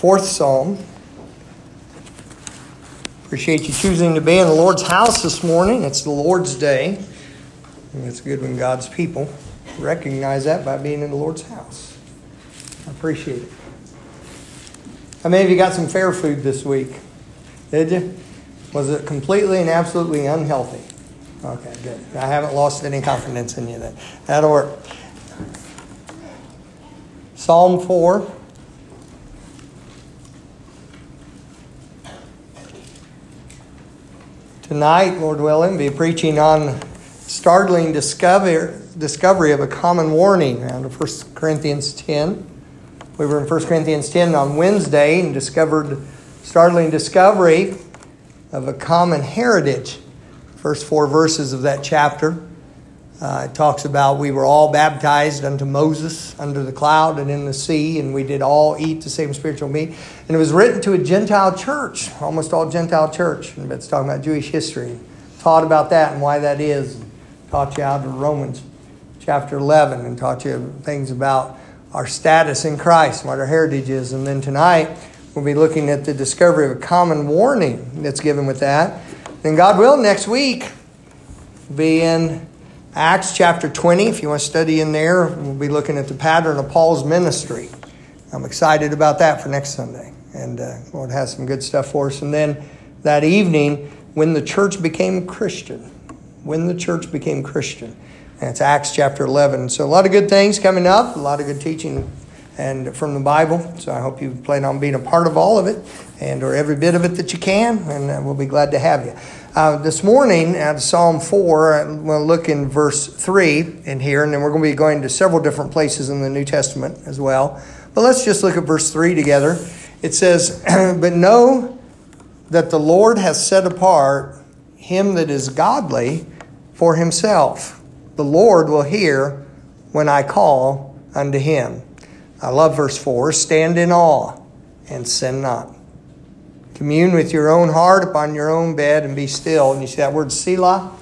fourth psalm. Appreciate you choosing to be in the Lord's house this morning. It's the Lord's day. And it's good when God's people recognize that by being in the Lord's house. I appreciate it. How many of you got some fair food this week? Did you? Was it completely and absolutely unhealthy? Okay, good. I haven't lost any confidence in you then. That'll work. Psalm 4. Tonight, Lord willing, be preaching on startling discovery, discovery of a common warning out of 1 Corinthians 10. We were in 1 Corinthians 10 on Wednesday and discovered startling discovery of a common heritage. First four verses of that chapter. Uh, it talks about we were all baptized unto Moses under the cloud and in the sea, and we did all eat the same spiritual meat. And it was written to a Gentile church, almost all Gentile church. And it's talking about Jewish history. Taught about that and why that is. Taught you out of Romans chapter 11 and taught you things about our status in Christ, what our heritage is. And then tonight, we'll be looking at the discovery of a common warning that's given with that. Then, God will, next week, be in Acts chapter 20, if you want to study in there, we'll be looking at the pattern of Paul's ministry. I'm excited about that for next Sunday. And uh, Lord has some good stuff for us. And then that evening, when the church became Christian, when the church became Christian. And it's Acts chapter 11. So a lot of good things coming up, a lot of good teaching and from the Bible. So I hope you plan on being a part of all of it and or every bit of it that you can. And uh, we'll be glad to have you. Uh, this morning at Psalm 4, we'll look in verse 3 in here, and then we're going to be going to several different places in the New Testament as well. But let's just look at verse 3 together. It says, But know that the Lord has set apart him that is godly for himself. The Lord will hear when I call unto him. I love verse 4 Stand in awe and sin not. Commune with your own heart upon your own bed and be still. And you see that word Selah?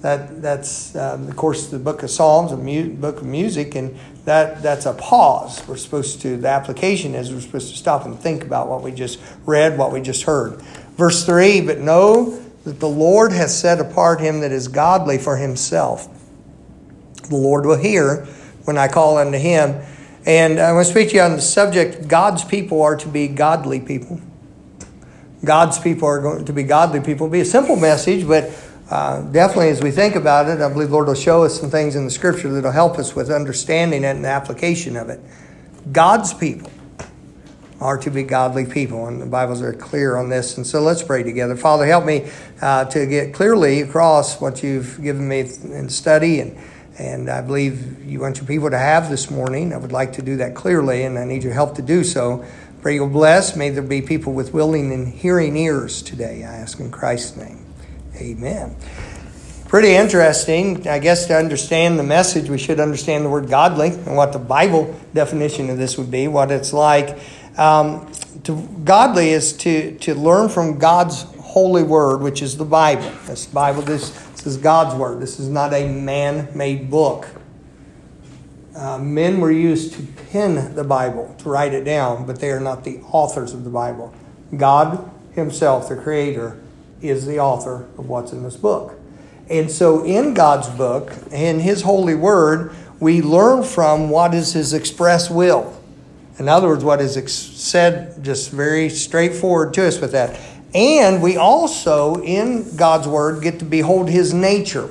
That, that's, um, of course, the book of Psalms, a mu- book of music, and that, that's a pause. We're supposed to, the application is we're supposed to stop and think about what we just read, what we just heard. Verse 3 But know that the Lord has set apart him that is godly for himself. The Lord will hear when I call unto him. And I want to speak to you on the subject God's people are to be godly people. God's people are going to be godly people. It'll be a simple message, but uh, definitely as we think about it, I believe Lord will show us some things in the scripture that'll help us with understanding it and the application of it. God's people are to be godly people, and the Bible's are clear on this. And so let's pray together. Father, help me uh, to get clearly across what you've given me in study, and and I believe you want your people to have this morning. I would like to do that clearly, and I need your help to do so. Pray you'll bless. May there be people with willing and hearing ears today. I ask in Christ's name. Amen. Pretty interesting. I guess to understand the message, we should understand the word godly and what the Bible definition of this would be, what it's like. Um, to, godly is to, to learn from God's holy word, which is the Bible. This Bible, this, this is God's word. This is not a man made book. Uh, men were used to pen the Bible, to write it down, but they are not the authors of the Bible. God Himself, the Creator, is the author of what's in this book. And so, in God's book, in His holy word, we learn from what is His express will. In other words, what is ex- said just very straightforward to us with that. And we also, in God's word, get to behold His nature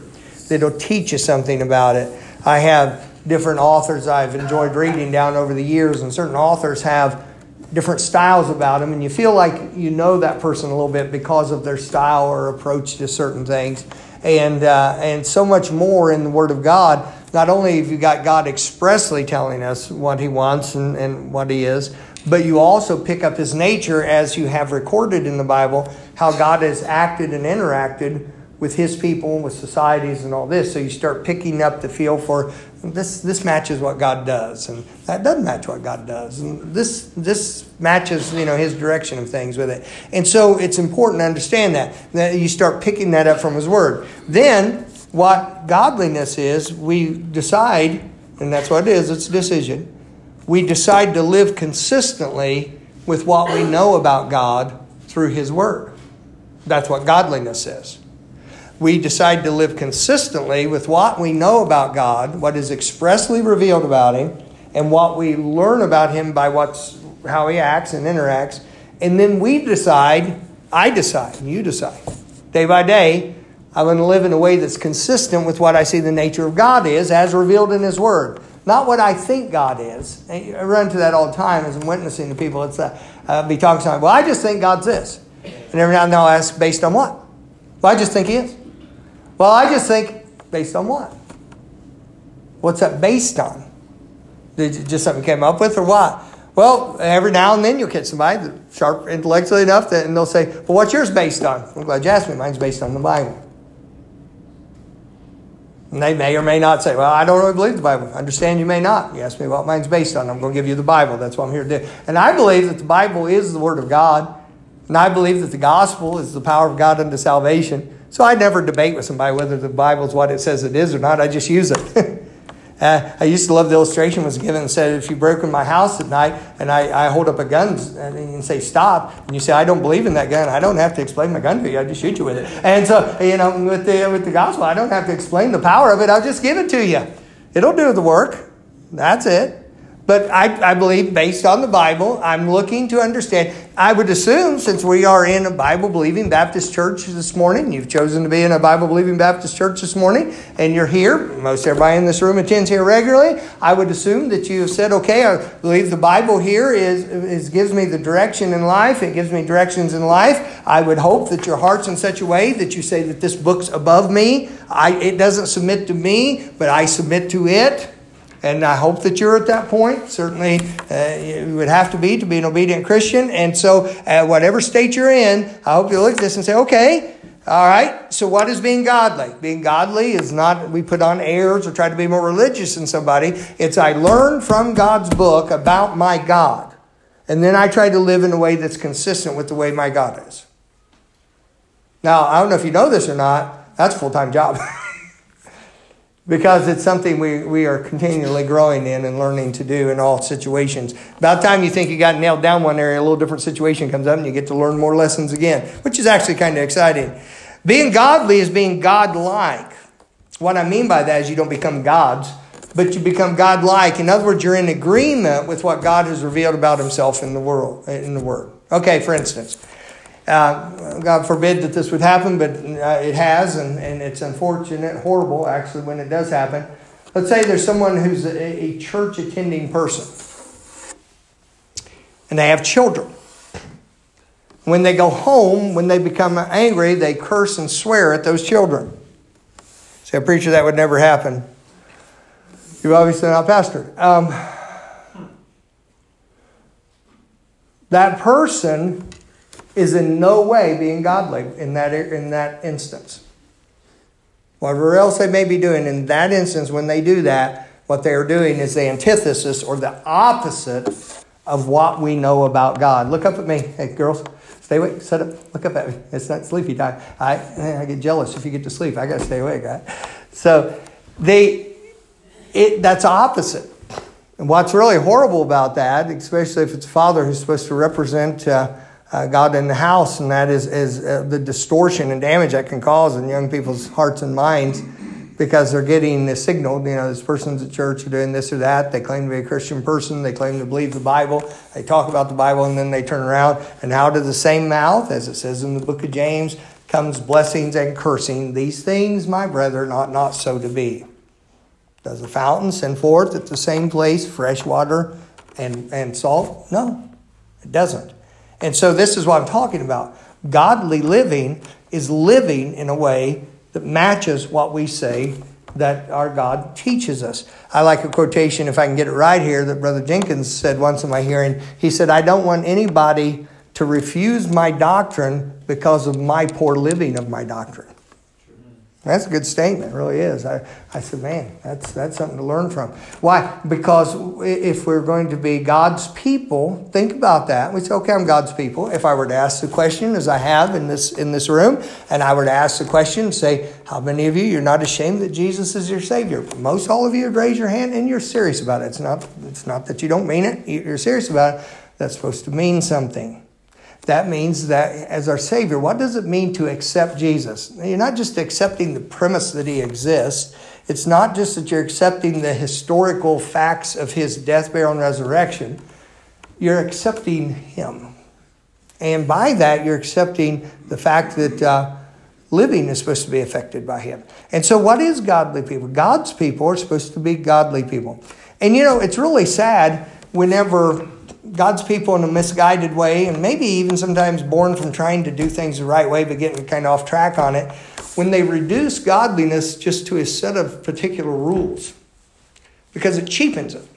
that'll teach you something about it. I have different authors I've enjoyed reading down over the years, and certain authors have different styles about them, and you feel like you know that person a little bit because of their style or approach to certain things. And, uh, and so much more in the Word of God. Not only have you got God expressly telling us what He wants and, and what He is, but you also pick up His nature as you have recorded in the Bible how God has acted and interacted with His people, and with societies, and all this. So you start picking up the feel for this this matches what God does, and that doesn't match what God does, and this this matches you know His direction of things with it, and so it's important to understand that that you start picking that up from His Word. Then what godliness is, we decide, and that's what it is. It's a decision. We decide to live consistently with what we know about God through His Word. That's what godliness is. We decide to live consistently with what we know about God, what is expressly revealed about Him, and what we learn about Him by what's how He acts and interacts. And then we decide, I decide, and you decide, day by day, I'm going to live in a way that's consistent with what I see the nature of God is as revealed in His Word. Not what I think God is. I run into that all the time as I'm witnessing to people. It's uh, uh, be talking to somebody, well, I just think God's this. And every now and then I'll ask, based on what? Well, I just think He is. Well, I just think, based on what? What's that based on? Did just something came up with or what? Well, every now and then you'll get somebody that's sharp intellectually enough that, and they'll say, Well, what's yours based on? I'm glad you asked me. Mine's based on the Bible. And they may or may not say, Well, I don't really believe the Bible. I understand you may not. You ask me what mine's based on. I'm going to give you the Bible. That's what I'm here to do. And I believe that the Bible is the Word of God. And I believe that the gospel is the power of God unto salvation. So I never debate with somebody whether the Bible is what it says it is or not. I just use it. uh, I used to love the illustration was given and said, if you broke in my house at night and I, I hold up a gun and you say stop, and you say I don't believe in that gun, I don't have to explain my gun to you. I just shoot you with it. And so you know, with the with the gospel, I don't have to explain the power of it. I'll just give it to you. It'll do the work. That's it. But I, I believe, based on the Bible, I'm looking to understand. I would assume, since we are in a Bible believing Baptist church this morning, you've chosen to be in a Bible believing Baptist church this morning, and you're here, most everybody in this room attends here regularly. I would assume that you have said, okay, I believe the Bible here is, is gives me the direction in life, it gives me directions in life. I would hope that your heart's in such a way that you say that this book's above me. I, it doesn't submit to me, but I submit to it. And I hope that you're at that point. Certainly, uh, you would have to be to be an obedient Christian. And so, at whatever state you're in, I hope you look at this and say, okay, all right, so what is being godly? Being godly is not we put on airs or try to be more religious than somebody. It's I learn from God's book about my God. And then I try to live in a way that's consistent with the way my God is. Now, I don't know if you know this or not, that's a full time job. because it's something we, we are continually growing in and learning to do in all situations. About time you think you got nailed down one area, a little different situation comes up and you get to learn more lessons again, which is actually kind of exciting. Being godly is being godlike. What I mean by that is you don't become gods, but you become godlike. In other words, you're in agreement with what God has revealed about himself in the world, in the word. Okay, for instance, uh, God forbid that this would happen, but uh, it has, and, and it's unfortunate, horrible actually when it does happen. Let's say there's someone who's a, a church attending person, and they have children. When they go home, when they become angry, they curse and swear at those children. Say, a preacher, that would never happen. You've obviously not pastored. Um, that person is in no way being godly in that, in that instance. Whatever else they may be doing in that instance, when they do that, what they are doing is the antithesis or the opposite of what we know about God. Look up at me, hey girls. Stay awake. Sit up. Look up at me. It's not sleepy time. I, I get jealous if you get to sleep. I got to stay awake. Right? So they, it, that's opposite. And what's really horrible about that, especially if it's a father who's supposed to represent uh, uh, God in the house, and that is, is uh, the distortion and damage that can cause in young people's hearts and minds because they're getting the signal, you know, this person's at church, doing this or that. They claim to be a Christian person. They claim to believe the Bible. They talk about the Bible and then they turn around. And out of the same mouth, as it says in the book of James, comes blessings and cursing. These things, my brethren, ought not so to be. Does the fountain send forth at the same place fresh water and, and salt? No, it doesn't. And so this is what I'm talking about. Godly living is living in a way that matches what we say that our God teaches us. I like a quotation, if I can get it right here, that Brother Jenkins said once in my hearing. He said, I don't want anybody to refuse my doctrine because of my poor living of my doctrine. That's a good statement, really is. I, I said, man, that's, that's something to learn from. Why? Because if we're going to be God's people, think about that. We say, okay, I'm God's people. If I were to ask the question, as I have in this, in this room, and I were to ask the question, say, how many of you, you're not ashamed that Jesus is your Savior? Most all of you would raise your hand and you're serious about it. It's not, it's not that you don't mean it, you're serious about it That's supposed to mean something. That means that as our Savior, what does it mean to accept Jesus? You're not just accepting the premise that He exists, it's not just that you're accepting the historical facts of His death, burial, and resurrection. You're accepting Him. And by that, you're accepting the fact that uh, living is supposed to be affected by Him. And so, what is godly people? God's people are supposed to be godly people. And you know, it's really sad whenever God's people in a misguided way, and maybe even sometimes born from trying to do things the right way but getting kind of off track on it, when they reduce godliness just to a set of particular rules because it cheapens it.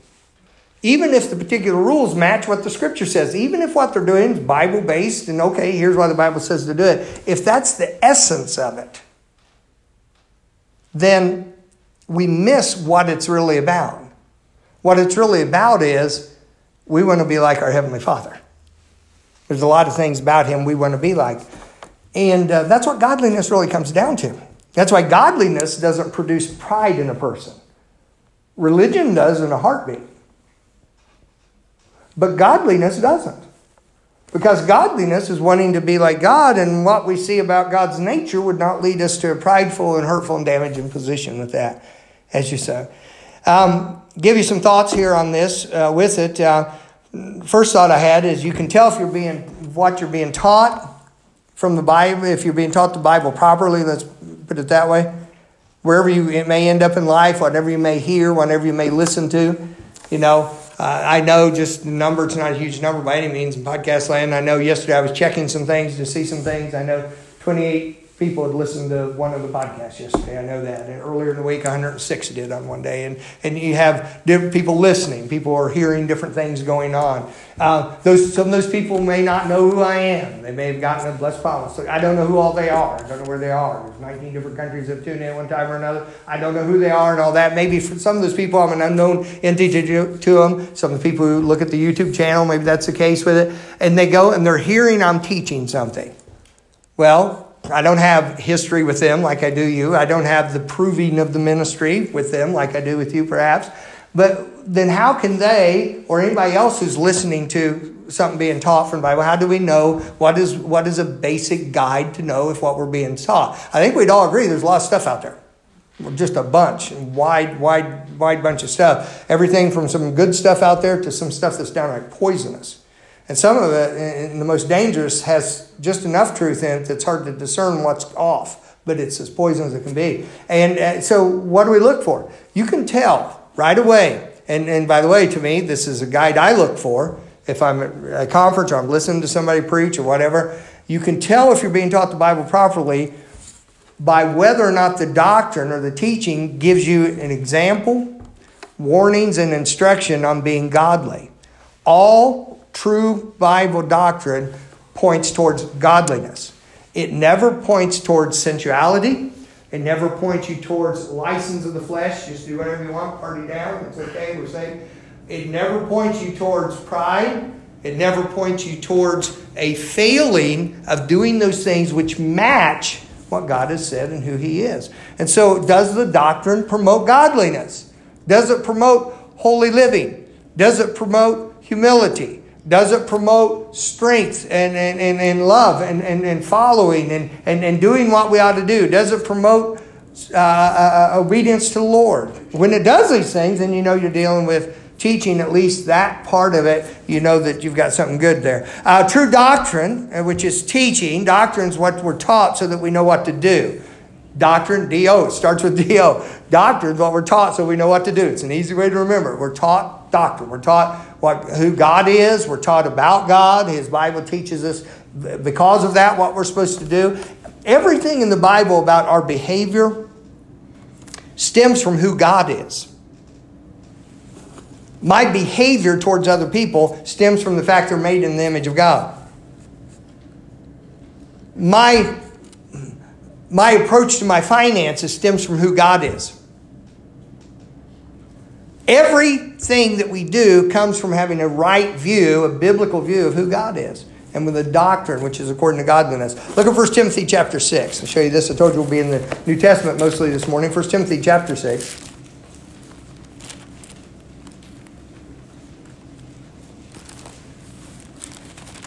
Even if the particular rules match what the scripture says, even if what they're doing is Bible based and okay, here's why the Bible says to do it, if that's the essence of it, then we miss what it's really about. What it's really about is we want to be like our Heavenly Father. There's a lot of things about Him we want to be like. And uh, that's what godliness really comes down to. That's why godliness doesn't produce pride in a person. Religion does in a heartbeat. But godliness doesn't. Because godliness is wanting to be like God, and what we see about God's nature would not lead us to a prideful and hurtful and damaging position with that, as you say. Um, give you some thoughts here on this uh, with it. Uh, first thought I had is you can tell if you're being what you're being taught from the Bible, if you're being taught the Bible properly, let's put it that way. Wherever you it may end up in life, whatever you may hear, whatever you may listen to, you know, uh, I know just the number, it's not a huge number by any means in podcast land. I know yesterday I was checking some things to see some things. I know 28 people had listened to one of the podcasts yesterday. I know that. And earlier in the week, 106 did on one day. And, and you have different people listening. People are hearing different things going on. Uh, those, some of those people may not know who I am. They may have gotten a blessed promise. I don't know who all they are. I don't know where they are. There's 19 different countries that tune in one time or another. I don't know who they are and all that. Maybe for some of those people, I'm an unknown entity to, to them. Some of the people who look at the YouTube channel, maybe that's the case with it. And they go and they're hearing I'm teaching something. Well, I don't have history with them like I do you. I don't have the proving of the ministry with them like I do with you, perhaps. But then, how can they or anybody else who's listening to something being taught from the Bible, how do we know what is, what is a basic guide to know if what we're being taught? I think we'd all agree there's a lot of stuff out there. Just a bunch, wide, wide, wide bunch of stuff. Everything from some good stuff out there to some stuff that's downright poisonous. And some of it, and the most dangerous, has just enough truth in it that's hard to discern what's off, but it's as poison as it can be. And uh, so, what do we look for? You can tell right away. And, and by the way, to me, this is a guide I look for. If I'm at a conference or I'm listening to somebody preach or whatever, you can tell if you're being taught the Bible properly by whether or not the doctrine or the teaching gives you an example, warnings, and instruction on being godly. All true Bible doctrine points towards godliness. It never points towards sensuality. It never points you towards license of the flesh. Just do whatever you want, party down. It's okay, we're saying. It never points you towards pride. It never points you towards a failing of doing those things which match what God has said and who He is. And so, does the doctrine promote godliness? Does it promote holy living? Does it promote humility? Does it promote strength and, and, and, and love and, and, and following and, and, and doing what we ought to do? Does it promote uh, uh, uh, obedience to the Lord? When it does these things, then you know you're dealing with teaching, at least that part of it, you know that you've got something good there. Uh, true doctrine, uh, which is teaching, doctrine is what we're taught so that we know what to do. Doctrine, D-O, it starts with D-O. Doctrine is what we're taught so we know what to do. It's an easy way to remember. We're taught doctrine. We're taught what, who God is. We're taught about God. His Bible teaches us because of that what we're supposed to do. Everything in the Bible about our behavior stems from who God is. My behavior towards other people stems from the fact they're made in the image of God. My my approach to my finances stems from who God is. Everything that we do comes from having a right view, a biblical view of who God is, and with a doctrine which is according to godliness. Look at 1 Timothy chapter 6. I'll show you this. I told you we'll be in the New Testament mostly this morning. 1 Timothy chapter 6.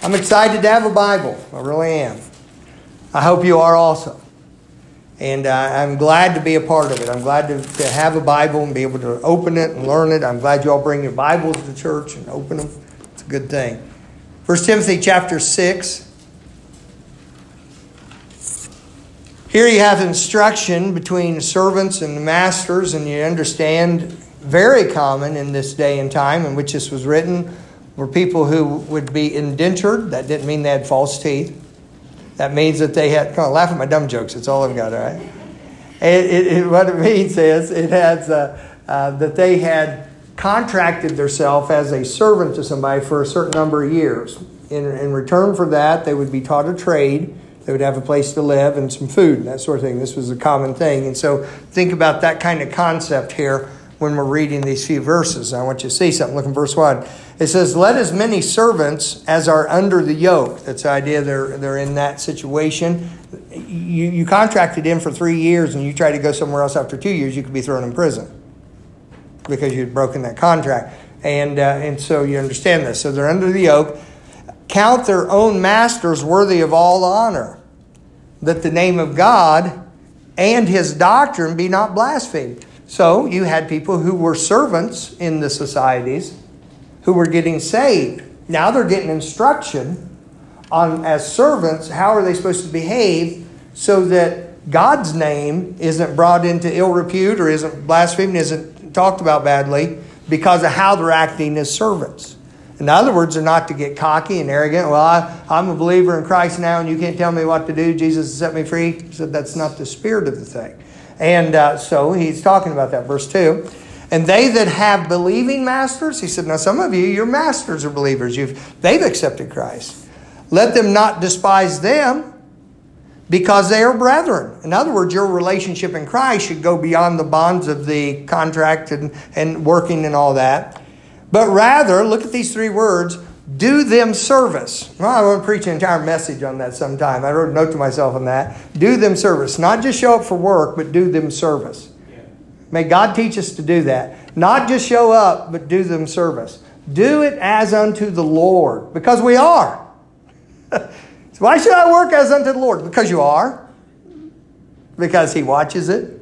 I'm excited to have a Bible. I really am. I hope you are also. And uh, I'm glad to be a part of it. I'm glad to, to have a Bible and be able to open it and learn it. I'm glad you all bring your Bibles to church and open them. It's a good thing. 1 Timothy chapter 6. Here you have instruction between servants and masters, and you understand very common in this day and time in which this was written were people who would be indentured. That didn't mean they had false teeth. That means that they had, come on, laugh at my dumb jokes. It's all I've got, all right? It, it, it, what it means is it has uh, uh, that they had contracted themselves as a servant to somebody for a certain number of years. In, in return for that, they would be taught a trade. They would have a place to live and some food and that sort of thing. This was a common thing. And so think about that kind of concept here when we're reading these few verses. I want you to see something. Look in verse 1. It says, Let as many servants as are under the yoke. That's the idea they're, they're in that situation. You, you contracted in for three years and you try to go somewhere else after two years, you could be thrown in prison because you'd broken that contract. And, uh, and so you understand this. So they're under the yoke. Count their own masters worthy of all honor, that the name of God and his doctrine be not blasphemed. So you had people who were servants in the societies who were getting saved. Now they're getting instruction on as servants how are they supposed to behave so that God's name isn't brought into ill repute or isn't blasphemed, isn't talked about badly because of how they're acting as servants. In other words, they're not to get cocky and arrogant. Well, I, am a believer in Christ now, and you can't tell me what to do. Jesus has set me free. Said that's not the spirit of the thing. And uh, so he's talking about that, verse 2. And they that have believing masters, he said, now some of you, your masters are believers. You've, they've accepted Christ. Let them not despise them because they are brethren. In other words, your relationship in Christ should go beyond the bonds of the contract and, and working and all that. But rather, look at these three words do them service. Well, I want to preach an entire message on that sometime. I wrote a note to myself on that. Do them service. Not just show up for work, but do them service. May God teach us to do that. Not just show up, but do them service. Do it as unto the Lord, because we are. so why should I work as unto the Lord? Because you are. Because He watches it.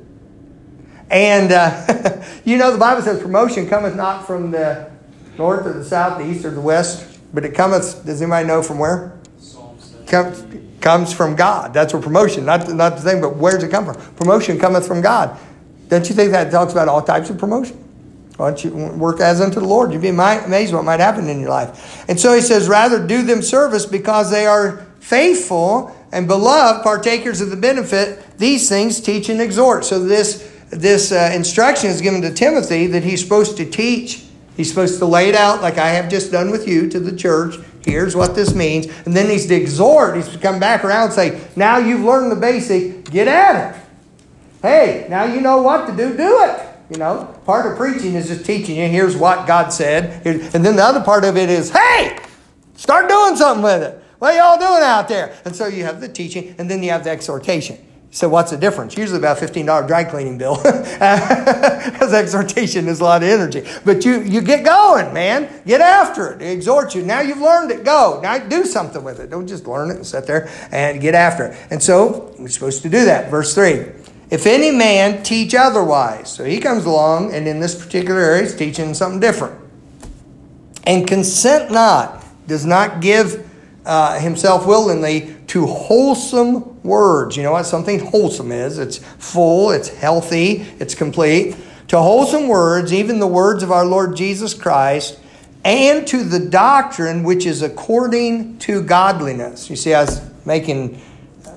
And uh, you know, the Bible says promotion cometh not from the north or the south, the east or the west, but it cometh, does anybody know from where? Comes, comes from God. That's where promotion, not, not the thing, but where does it come from? Promotion cometh from God. Don't you think that talks about all types of promotion? Why don't you work as unto the Lord? You'd be amazed what might happen in your life. And so he says, rather do them service because they are faithful and beloved partakers of the benefit. These things teach and exhort. So this this uh, instruction is given to Timothy that he's supposed to teach He's supposed to lay it out like I have just done with you to the church. Here's what this means. And then he's to exhort. He's to come back around and say, Now you've learned the basic, get at it. Hey, now you know what to do, do it. You know, part of preaching is just teaching you, here's what God said. And then the other part of it is, hey, start doing something with it. What are y'all doing out there? And so you have the teaching, and then you have the exhortation. So what's the difference? Usually about $15 dry cleaning bill. Because exhortation is a lot of energy. But you, you get going, man. Get after it. exhort you. Now you've learned it. Go. Now do something with it. Don't just learn it and sit there and get after it. And so we're supposed to do that. Verse 3. If any man teach otherwise. So he comes along and in this particular area he's teaching something different. And consent not, does not give uh, himself willingly to wholesome words. You know what something wholesome is? It's full, it's healthy, it's complete. To wholesome words, even the words of our Lord Jesus Christ, and to the doctrine which is according to godliness. You see, I was making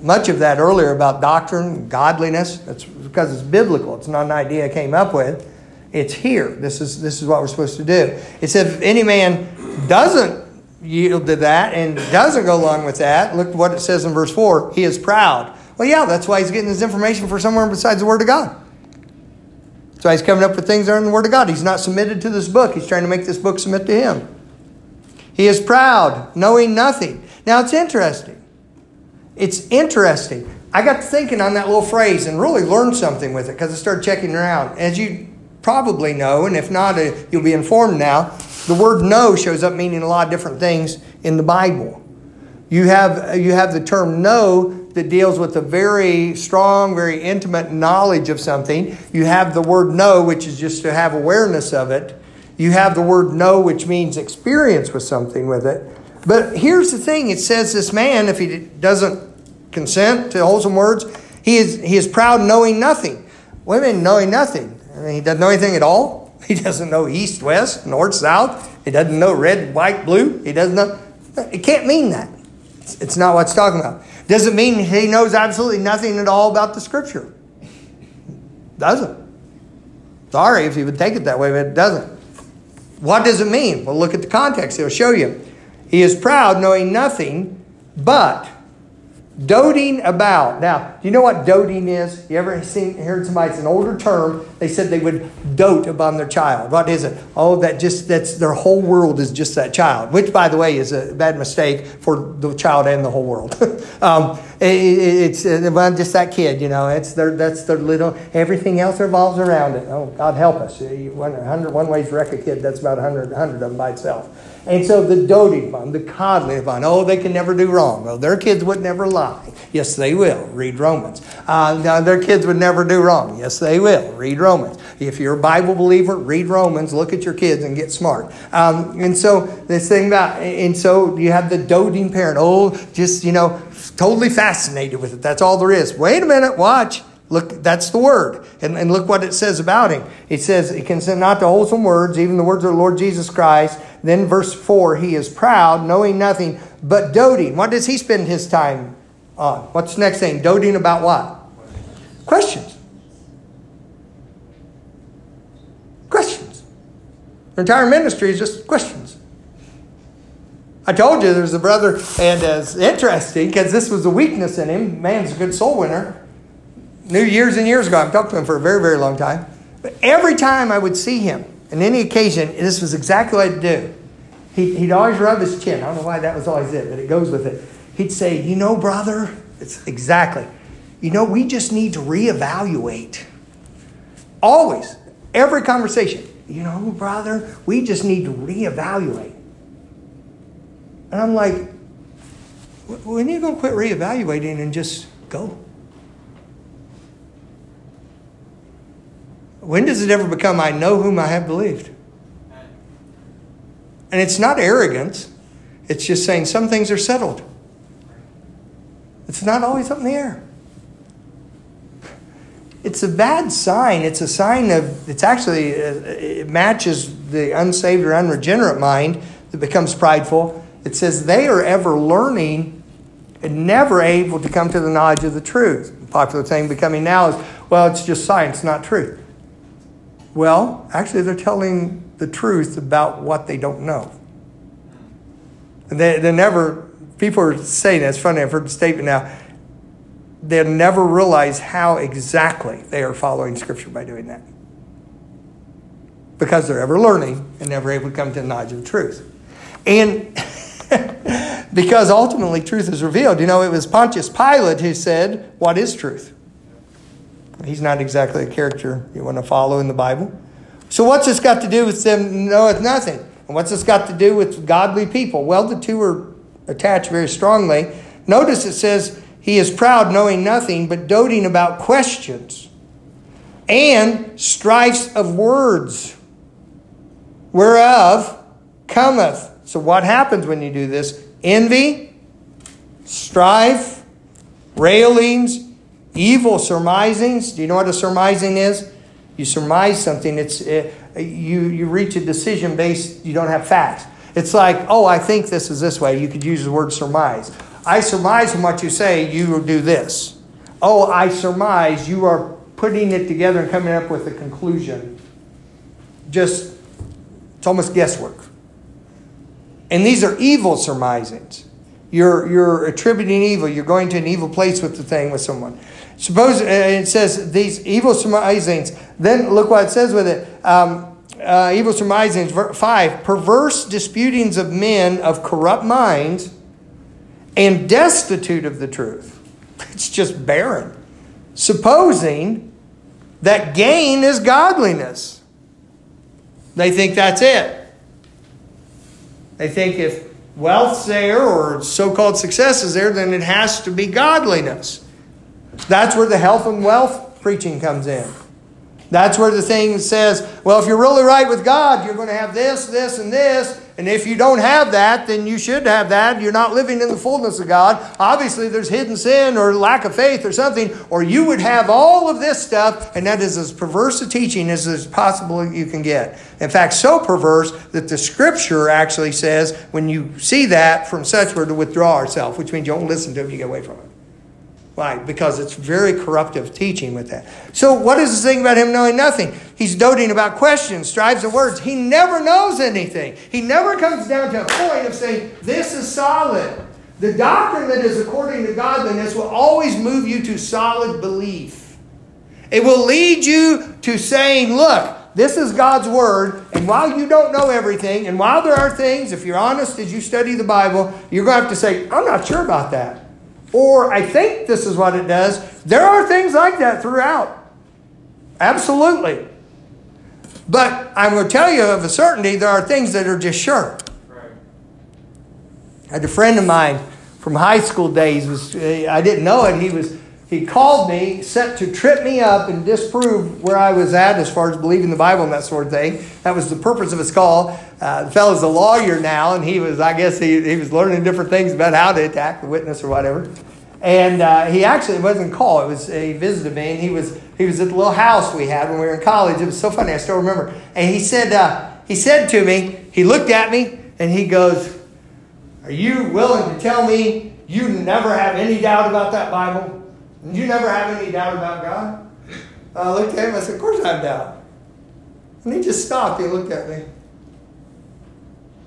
much of that earlier about doctrine, godliness. That's because it's biblical. It's not an idea I came up with. It's here. This is this is what we're supposed to do. It says if any man doesn't yield to that and doesn't go along with that, look what it says in verse 4 he is proud. Well, yeah, that's why he's getting his information for somewhere besides the Word of God. That's why he's coming up with things that are in the Word of God. He's not submitted to this book, he's trying to make this book submit to him. He is proud, knowing nothing. Now, it's interesting. It's interesting. I got thinking on that little phrase and really learned something with it because I started checking around. As you probably know, and if not, uh, you'll be informed now the word know shows up meaning a lot of different things in the Bible. You have, you have the term know that deals with a very strong, very intimate knowledge of something. You have the word know, which is just to have awareness of it. You have the word know, which means experience with something with it. But here's the thing it says this man, if he doesn't consent to wholesome words, he is, he is proud knowing nothing. Women knowing nothing. I mean, he doesn't know anything at all. He doesn't know east, west, north, south. He doesn't know red, white, blue. He doesn't know. It can't mean that. It's not what it's talking about. Doesn't mean he knows absolutely nothing at all about the scripture. Doesn't. Sorry if you would take it that way, but it doesn't. What does it mean? Well, look at the context. It'll show you. He is proud, knowing nothing but Doting about. Now, do you know what doting is? You ever seen heard somebody? It's an older term. They said they would dote upon their child. What is it? Oh, that just that's their whole world is just that child. Which, by the way, is a bad mistake for the child and the whole world. um, it's uh, well, just that kid. You know, it's their that's their little. Everything else revolves around it. Oh, God help us. One, one way to wreck a kid. That's about a hundred, hundred of them by itself. And so the doting upon, the coddling upon, oh, they can never do wrong. Well, their kids would never lie. Yes, they will. Read Romans. Uh, their kids would never do wrong. Yes, they will. Read Romans. If you're a Bible believer, read Romans, look at your kids, and get smart. Um, and so this thing about, and so you have the doting parent. Oh, just, you know, totally fascinated with it. That's all there is. Wait a minute, watch. Look, that's the word. And, and look what it says about him. It says, He consent not to wholesome words, even the words of the Lord Jesus Christ. Then verse 4, he is proud, knowing nothing, but doting. What does he spend his time on? What's the next thing? Doting about what? Questions. Questions. The entire ministry is just questions. I told you there's a brother, and uh, it's interesting because this was a weakness in him. Man's a good soul winner. Knew years and years ago. I've talked to him for a very, very long time. But every time I would see him, on any occasion, this was exactly what I'd do. He, he'd always rub his chin. I don't know why that was always it, but it goes with it. He'd say, You know, brother, it's exactly. You know, we just need to reevaluate. Always, every conversation. You know, brother, we just need to reevaluate. And I'm like, when are you going to quit reevaluating and just go? When does it ever become, I know whom I have believed? And it's not arrogance, it's just saying some things are settled. It's not always up in the air. It's a bad sign. It's a sign of, it's actually, uh, it matches the unsaved or unregenerate mind that becomes prideful. It says they are ever learning and never able to come to the knowledge of the truth. The popular thing becoming now is, well, it's just science, not truth. Well, actually, they're telling the truth about what they don't know. And they, they never, people are saying, it's funny, I've heard the statement now, they'll never realize how exactly they are following Scripture by doing that. Because they're ever learning and never able to come to the knowledge of the truth. And because ultimately truth is revealed. You know, it was Pontius Pilate who said, What is truth? He's not exactly a character you want to follow in the Bible. So, what's this got to do with them knoweth nothing? And what's this got to do with godly people? Well, the two are attached very strongly. Notice it says, He is proud, knowing nothing, but doting about questions and strifes of words, whereof cometh. So, what happens when you do this? Envy, strife, railings, Evil surmisings. Do you know what a surmising is? You surmise something. It's uh, you you reach a decision based. You don't have facts. It's like, oh, I think this is this way. You could use the word surmise. I surmise from what you say you will do this. Oh, I surmise you are putting it together and coming up with a conclusion. Just it's almost guesswork. And these are evil surmisings. You're, you're attributing evil. You're going to an evil place with the thing with someone. Suppose uh, it says these evil surmisings. Then look what it says with it. Um, uh, evil surmisings, five, perverse disputings of men of corrupt minds and destitute of the truth. It's just barren. Supposing that gain is godliness. They think that's it. They think if wealth's there or so called success is there, then it has to be godliness. That's where the health and wealth preaching comes in. That's where the thing says, well, if you're really right with God, you're going to have this, this, and this. And if you don't have that, then you should have that. You're not living in the fullness of God. Obviously, there's hidden sin or lack of faith or something, or you would have all of this stuff, and that is as perverse a teaching as is possible you can get. In fact, so perverse that the scripture actually says when you see that from such, we're to withdraw ourselves, which means you don't listen to it, you get away from it. Why? Because it's very corruptive teaching with that. So, what is this thing about him knowing nothing? He's doting about questions, strives of words. He never knows anything. He never comes down to a point of saying, This is solid. The doctrine that is according to godliness will always move you to solid belief. It will lead you to saying, Look, this is God's word, and while you don't know everything, and while there are things, if you're honest as you study the Bible, you're going to have to say, I'm not sure about that or I think this is what it does. There are things like that throughout. Absolutely. But I'm going to tell you of a certainty, there are things that are just sure. Right. I had a friend of mine from high school days. Was I didn't know it. He was he called me, set to trip me up and disprove where I was at as far as believing the Bible and that sort of thing. That was the purpose of his call. Uh, the fellow's a lawyer now, and he was, I guess, he, he was learning different things about how to attack the witness or whatever. And uh, he actually wasn't called. It was he visited me, and he was he was at the little house we had when we were in college. It was so funny. I still remember. And he said uh, he said to me, he looked at me, and he goes, "Are you willing to tell me you never have any doubt about that Bible?" You never have any doubt about God? I looked at him, I said, Of course I have doubt. And he just stopped. He looked at me.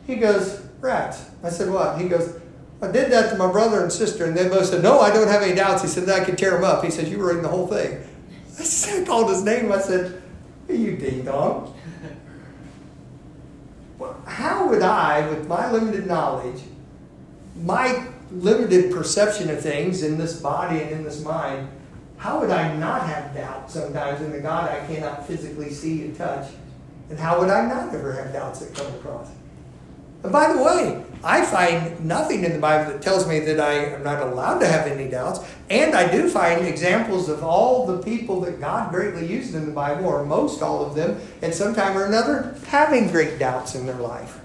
He goes, Rats. I said, What? He goes, I did that to my brother and sister, and they both said, No, I don't have any doubts. He said, I could tear them up. He said, You were in the whole thing. I, said, I called his name. I said, You ding dong. well, how would I, with my limited knowledge, my limited perception of things in this body and in this mind, how would I not have doubt sometimes in the God I cannot physically see and touch? And how would I not ever have doubts that come across? And by the way, I find nothing in the Bible that tells me that I am not allowed to have any doubts. And I do find examples of all the people that God greatly used in the Bible, or most all of them, at some time or another, having great doubts in their life.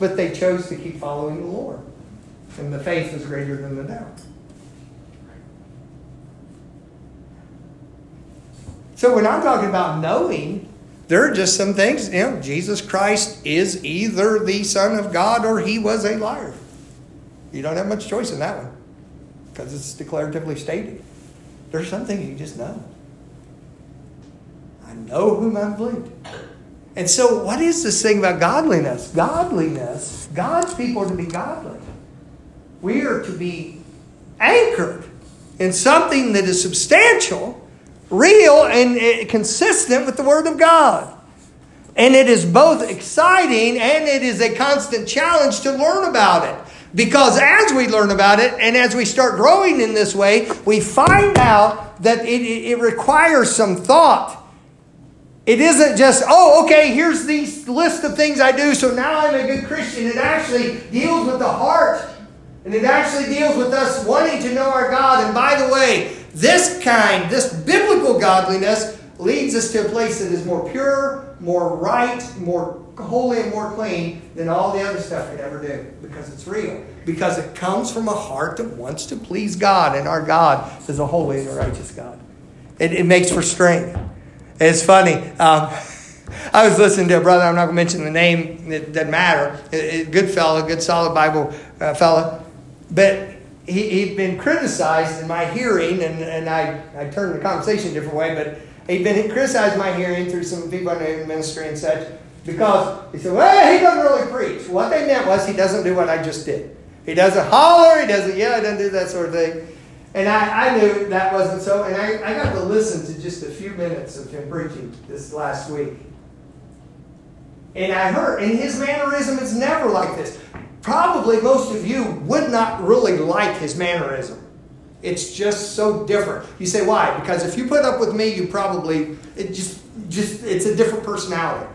But they chose to keep following the Lord. And the faith is greater than the doubt. So when I'm talking about knowing, there are just some things, you know, Jesus Christ is either the Son of God or he was a liar. You don't have much choice in that one because it's declaratively stated. There's some things you just know. I know whom I've believed. And so, what is this thing about godliness? Godliness, God's people are to be godly. We are to be anchored in something that is substantial, real, and consistent with the Word of God. And it is both exciting and it is a constant challenge to learn about it. Because as we learn about it and as we start growing in this way, we find out that it, it requires some thought. It isn't just, oh, okay, here's this list of things I do, so now I'm a good Christian. It actually deals with the heart and it actually deals with us wanting to know our God. And by the way, this kind, this biblical godliness, leads us to a place that is more pure, more right, more holy, and more clean than all the other stuff could ever do because it's real. Because it comes from a heart that wants to please God, and our God is a holy and a righteous God. It, it makes for strength. It's funny. Um, I was listening to a brother, I'm not going to mention the name, it doesn't matter. A good fellow, good solid Bible uh, fellow. But he, he'd been criticized in my hearing, and, and I, I turned the conversation a different way, but he'd been criticized my hearing through some people in the ministry and such because he said, well, he doesn't really preach. What they meant was he doesn't do what I just did. He doesn't holler, he doesn't yell, he doesn't do that sort of thing. And I, I knew that wasn't so, and I, I got to listen to just a few minutes of him preaching this last week. And I heard, and his mannerism is never like this probably most of you would not really like his mannerism. It's just so different. You say, why? Because if you put up with me, you probably, it just, just, it's a different personality.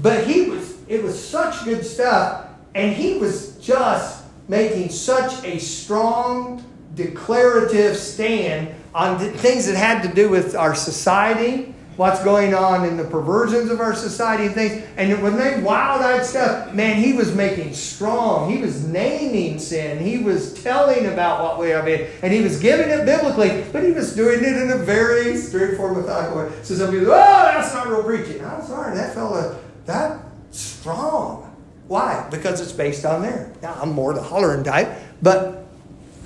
But he was, it was such good stuff. And he was just making such a strong declarative stand on things that had to do with our society, what's going on in the perversions of our society and things. And when they wild eyed stuff, man, he was making strong. He was naming sin. He was telling about what we have in. And he was giving it biblically, but he was doing it in a very straightforward, methodical way. So some people, oh, that's not real preaching. I'm sorry, that fella, that strong. Why? Because it's based on there. Now, I'm more the hollering type, but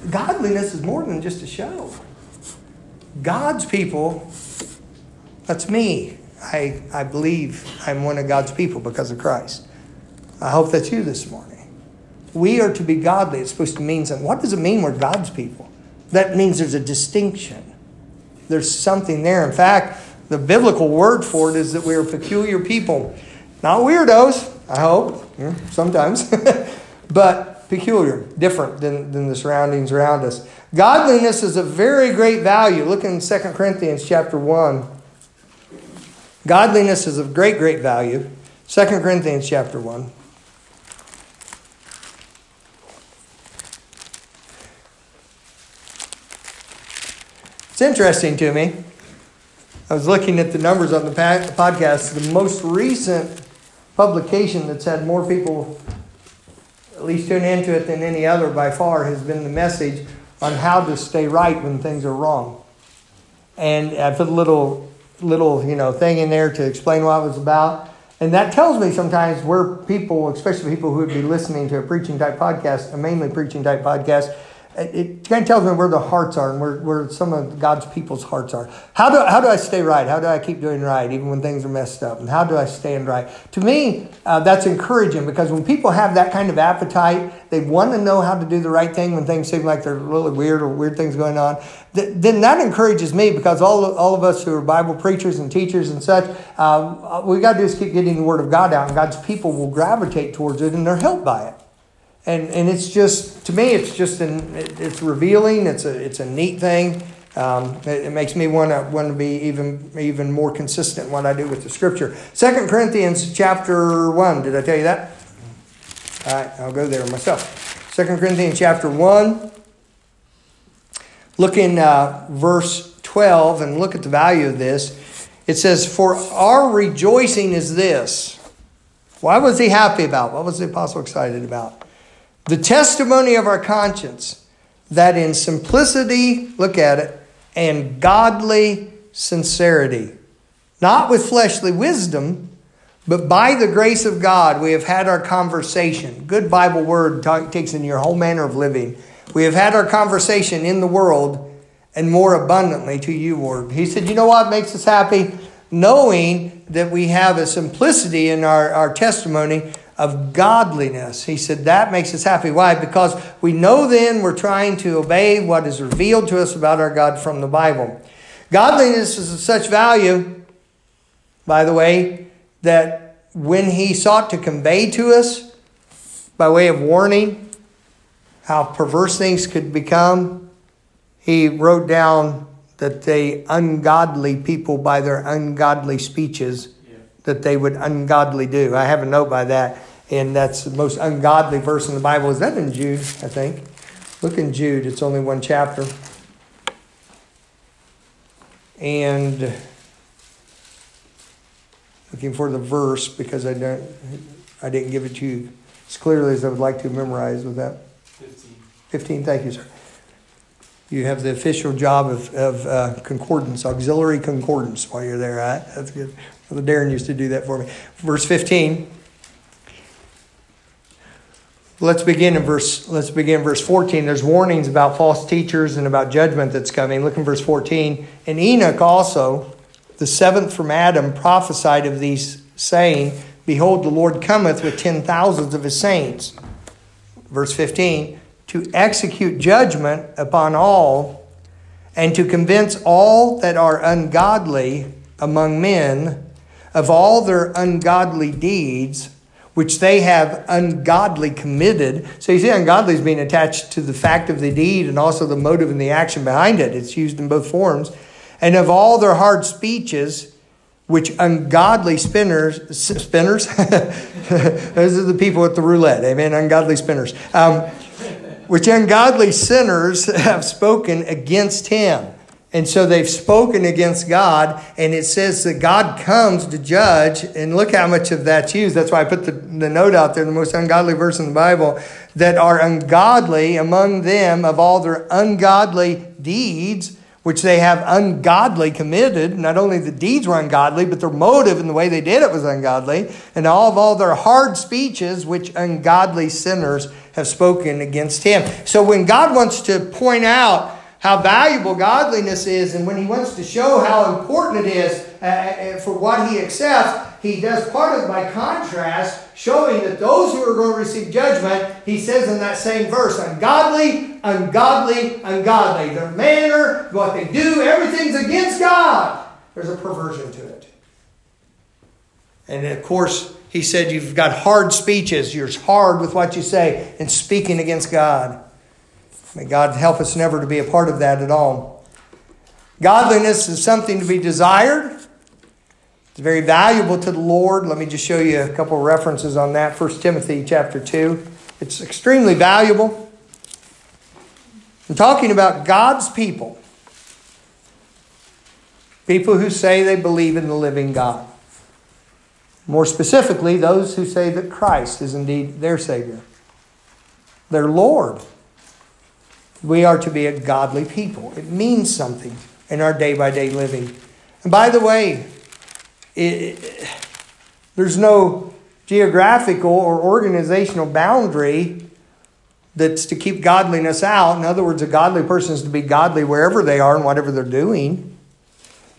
godliness is more than just a show. God's people, that's me. I, I believe I'm one of God's people because of Christ. I hope that's you this morning. We are to be godly. It's supposed to mean something. What does it mean we're God's people? That means there's a distinction. There's something there. In fact, the biblical word for it is that we are peculiar people. Not weirdos, I hope, sometimes, but peculiar, different than, than the surroundings around us. Godliness is a very great value. Look in 2 Corinthians chapter 1. Godliness is of great, great value. 2 Corinthians chapter 1. It's interesting to me. I was looking at the numbers on the podcast. The most recent publication that's had more people at least tune into it than any other by far has been the message on how to stay right when things are wrong. And I put a little little you know thing in there to explain what it was about. And that tells me sometimes where people, especially people who would be listening to a preaching type podcast, a mainly preaching type podcast, it kind of tells me where the hearts are and where, where some of God's people's hearts are. How do, how do I stay right? How do I keep doing right even when things are messed up? And how do I stand right? To me, uh, that's encouraging because when people have that kind of appetite, they want to know how to do the right thing when things seem like they're really weird or weird things going on. Th- then that encourages me because all, all of us who are Bible preachers and teachers and such, uh, we got to is keep getting the Word of God out, and God's people will gravitate towards it and they're helped by it and and it's just to me it's just an it's revealing it's a it's a neat thing um, it, it, makes me want to want to be even even more consistent what I do with the scripture. Second Corinthians chapter one. Did I tell you that? All right, I'll go there myself. Second Corinthians chapter one. Look in uh, verse twelve and look at the value of this. It says, "For our rejoicing is this." Why was he happy about? What was the apostle excited about? The testimony of our conscience that in simplicity, look at it, and godly sincerity, not with fleshly wisdom, but by the grace of God, we have had our conversation. Good Bible word takes in your whole manner of living. We have had our conversation in the world and more abundantly to you, Lord. He said, You know what makes us happy? Knowing that we have a simplicity in our, our testimony of godliness. He said that makes us happy. Why? Because we know then we're trying to obey what is revealed to us about our God from the Bible. Godliness is of such value, by the way, that when he sought to convey to us, by way of warning, how perverse things could become, he wrote down that the ungodly people by their ungodly speeches that they would ungodly do. I have a note by that, and that's the most ungodly verse in the Bible. Is that in Jude, I think? Look in Jude, it's only one chapter. And looking for the verse because I don't I didn't give it to you as clearly as I would like to memorize with that. 15. 15, thank you, sir. You have the official job of, of uh, concordance, auxiliary concordance while you're there, right? That's good. Darren used to do that for me. Verse 15. Let's begin in verse let's begin verse 14. There's warnings about false teachers and about judgment that's coming. Look in verse 14. And Enoch also, the seventh from Adam, prophesied of these, saying, Behold, the Lord cometh with ten thousands of his saints. Verse 15, to execute judgment upon all, and to convince all that are ungodly among men of all their ungodly deeds which they have ungodly committed. So you see, ungodly is being attached to the fact of the deed and also the motive and the action behind it. It's used in both forms. And of all their hard speeches, which ungodly spinners, spinners, those are the people at the roulette, amen, ungodly spinners, um, which ungodly sinners have spoken against him. And so they've spoken against God, and it says that God comes to judge. And look how much of that's used. That's why I put the, the note out there, the most ungodly verse in the Bible, that are ungodly among them of all their ungodly deeds which they have ungodly committed. Not only the deeds were ungodly, but their motive and the way they did it was ungodly. And all of all their hard speeches, which ungodly sinners have spoken against him. So when God wants to point out how valuable godliness is, and when he wants to show how important it is uh, uh for what he accepts, he does part of by contrast, showing that those who are going to receive judgment, he says in that same verse, ungodly, ungodly, ungodly. Their manner, what they do, everything's against God. There's a perversion to it. And of course, he said you've got hard speeches. You're hard with what you say and speaking against God. May God help us never to be a part of that at all. Godliness is something to be desired. It's very valuable to the Lord. Let me just show you a couple of references on that. 1 Timothy chapter 2. It's extremely valuable. I'm talking about God's people. People who say they believe in the living God. More specifically, those who say that Christ is indeed their Savior, their Lord. We are to be a godly people. It means something in our day by day living. And by the way, it, there's no geographical or organizational boundary that's to keep godliness out. In other words, a godly person is to be godly wherever they are and whatever they're doing.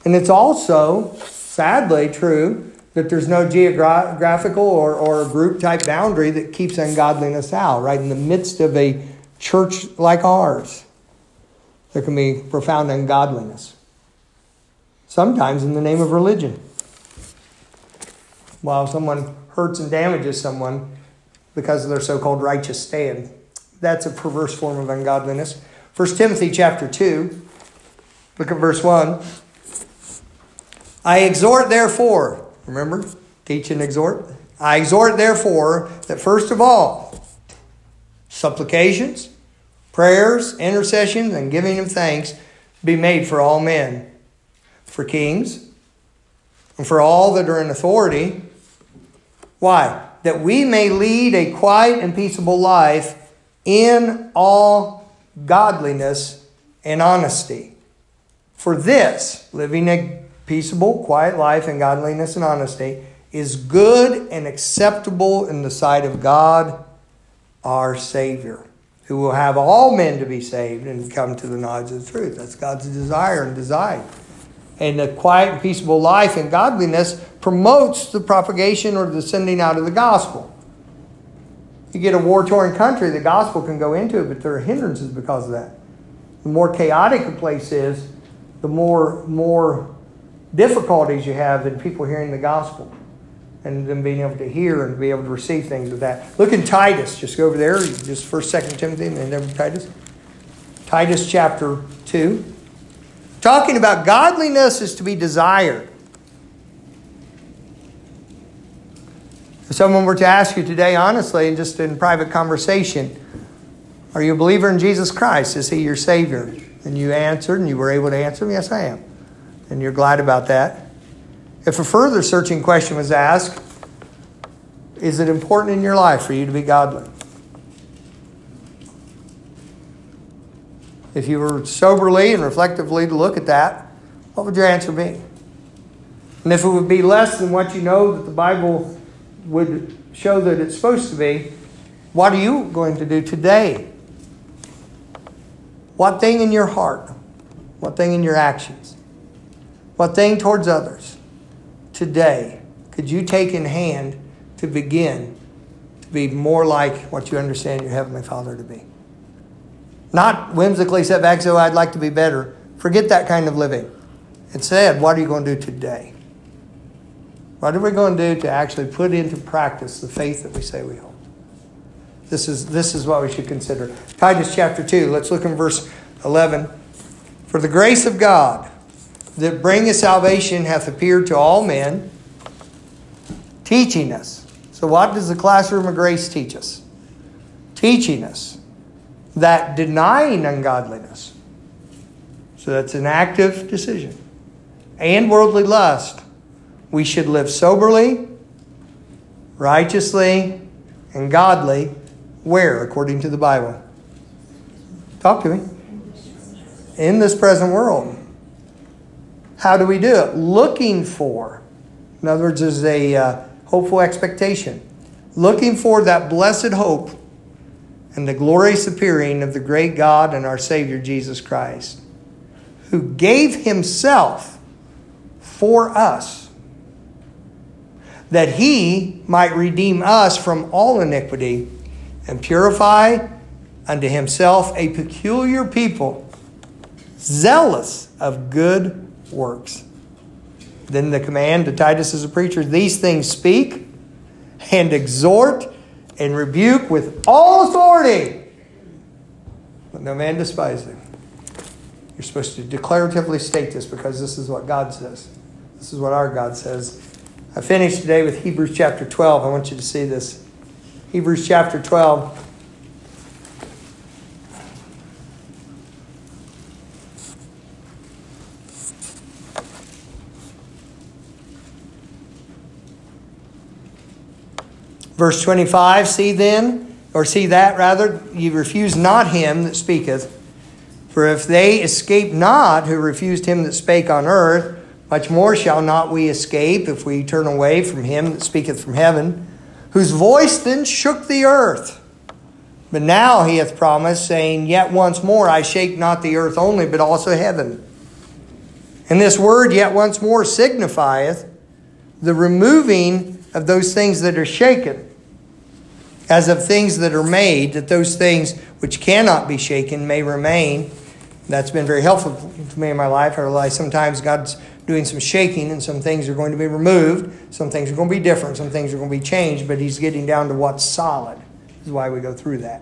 And it's also, sadly, true that there's no geographical or, or group type boundary that keeps ungodliness out, right? In the midst of a church like ours, there can be profound ungodliness. Sometimes in the name of religion while someone hurts and damages someone because of their so called righteous stand. That's a perverse form of ungodliness. 1 Timothy chapter 2, look at verse 1. I exhort, therefore, remember, teach and exhort. I exhort, therefore, that first of all, supplications, prayers, intercessions, and giving of thanks be made for all men, for kings, and for all that are in authority why? That we may lead a quiet and peaceable life in all godliness and honesty. For this, living a peaceable, quiet life in godliness and honesty, is good and acceptable in the sight of God, our Savior, who will have all men to be saved and come to the knowledge of the truth. That's God's desire and design and a quiet and peaceable life and godliness promotes the propagation or the sending out of the gospel. You get a war torn country, the gospel can go into it, but there are hindrances because of that. The more chaotic a place is, the more, more difficulties you have in people hearing the gospel and them being able to hear and be able to receive things with that. Look in Titus, just go over there, just first, second Timothy, and then Titus. Titus chapter 2. Talking about godliness is to be desired. If someone were to ask you today, honestly, and just in private conversation, are you a believer in Jesus Christ? Is he your Savior? And you answered, and you were able to answer, Yes, I am. And you're glad about that. If a further searching question was asked, is it important in your life for you to be godly? If you were soberly and reflectively to look at that, what would your answer be? And if it would be less than what you know that the Bible would show that it's supposed to be, what are you going to do today? What thing in your heart? What thing in your actions? What thing towards others today could you take in hand to begin to be more like what you understand your Heavenly Father to be? Not whimsically set back, so I'd like to be better. Forget that kind of living. Instead, what are you going to do today? What are we going to do to actually put into practice the faith that we say we hold? This is, this is what we should consider. Titus chapter 2, let's look in verse 11. For the grace of God that bringeth salvation hath appeared to all men, teaching us. So, what does the classroom of grace teach us? Teaching us that denying ungodliness, so that's an active decision, and worldly lust, we should live soberly, righteously, and godly. Where, according to the Bible? Talk to me. In this present world. How do we do it? Looking for. In other words, is a uh, hopeful expectation. Looking for that blessed hope and the glorious appearing of the great God and our Savior Jesus Christ, who gave Himself for us, that He might redeem us from all iniquity and purify unto Himself a peculiar people, zealous of good works. Then the command to Titus as a preacher these things speak and exhort and rebuke with all authority. Let no man despise them. You're supposed to declaratively state this because this is what God says. This is what our God says. I finished today with Hebrews chapter 12. I want you to see this. Hebrews chapter 12. Verse 25 See then, or see that rather, ye refuse not him that speaketh. For if they escape not who refused him that spake on earth, much more shall not we escape if we turn away from him that speaketh from heaven, whose voice then shook the earth. But now he hath promised, saying, Yet once more I shake not the earth only, but also heaven. And this word, yet once more, signifieth the removing of those things that are shaken, as of things that are made, that those things which cannot be shaken may remain. That's been very helpful to me in my life. I realize sometimes God's doing some shaking and some things are going to be removed, some things are going to be different, some things are going to be changed, but He's getting down to what's solid. This is why we go through that.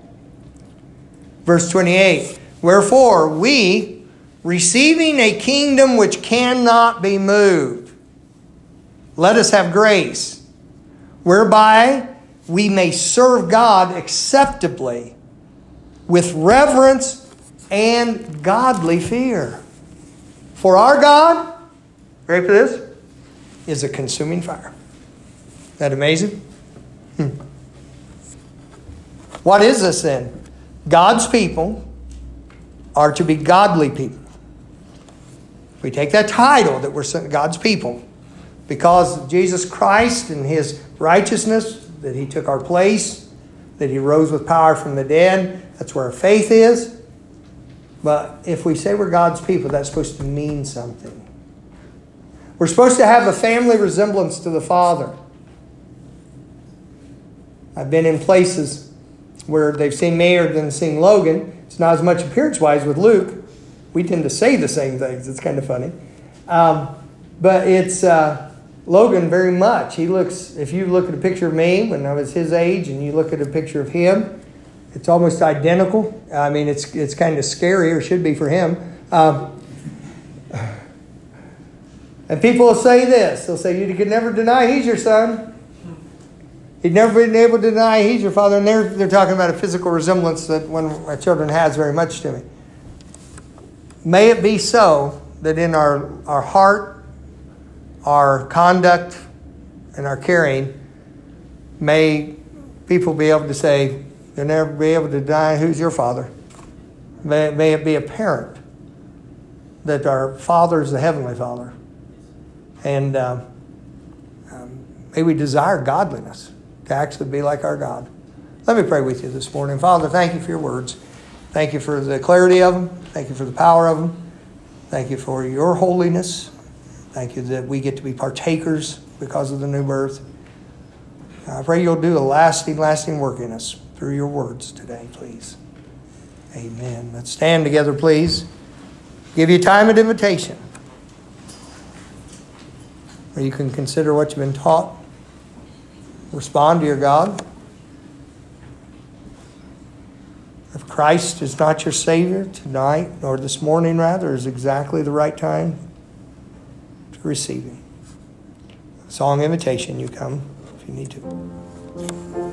Verse 28 Wherefore we, receiving a kingdom which cannot be moved, let us have grace whereby we may serve God acceptably with reverence and godly fear. For our God, ready for this, is a consuming fire. Isn't that amazing? Hmm. What is this then? God's people are to be godly people. We take that title that we're God's people, because Jesus Christ and his righteousness, that he took our place, that he rose with power from the dead. That's where our faith is. But if we say we're God's people, that's supposed to mean something. We're supposed to have a family resemblance to the Father. I've been in places where they've seen me or then seen Logan. It's not as much appearance wise with Luke. We tend to say the same things. It's kind of funny. Um, but it's. Uh, Logan very much. He looks, if you look at a picture of me when I was his age and you look at a picture of him, it's almost identical. I mean, it's, it's kind of scary, or should be for him. Um, and people will say this they'll say, You could never deny he's your son. He'd never been able to deny he's your father. And they're, they're talking about a physical resemblance that one of my children has very much to me. May it be so that in our, our heart our conduct and our caring, may people be able to say, they'll never be able to deny who's your father. May, may it be apparent that our Father is the Heavenly Father. And uh, um, may we desire godliness to actually be like our God. Let me pray with you this morning. Father, thank you for your words. Thank you for the clarity of them. Thank you for the power of them. Thank you for your holiness. Thank you that we get to be partakers because of the new birth. I pray you'll do a lasting, lasting work in us through your words today, please. Amen. Let's stand together, please. Give you time of invitation where you can consider what you've been taught, respond to your God. If Christ is not your Savior tonight, or this morning rather, is exactly the right time receive Song invitation, you come if you need to.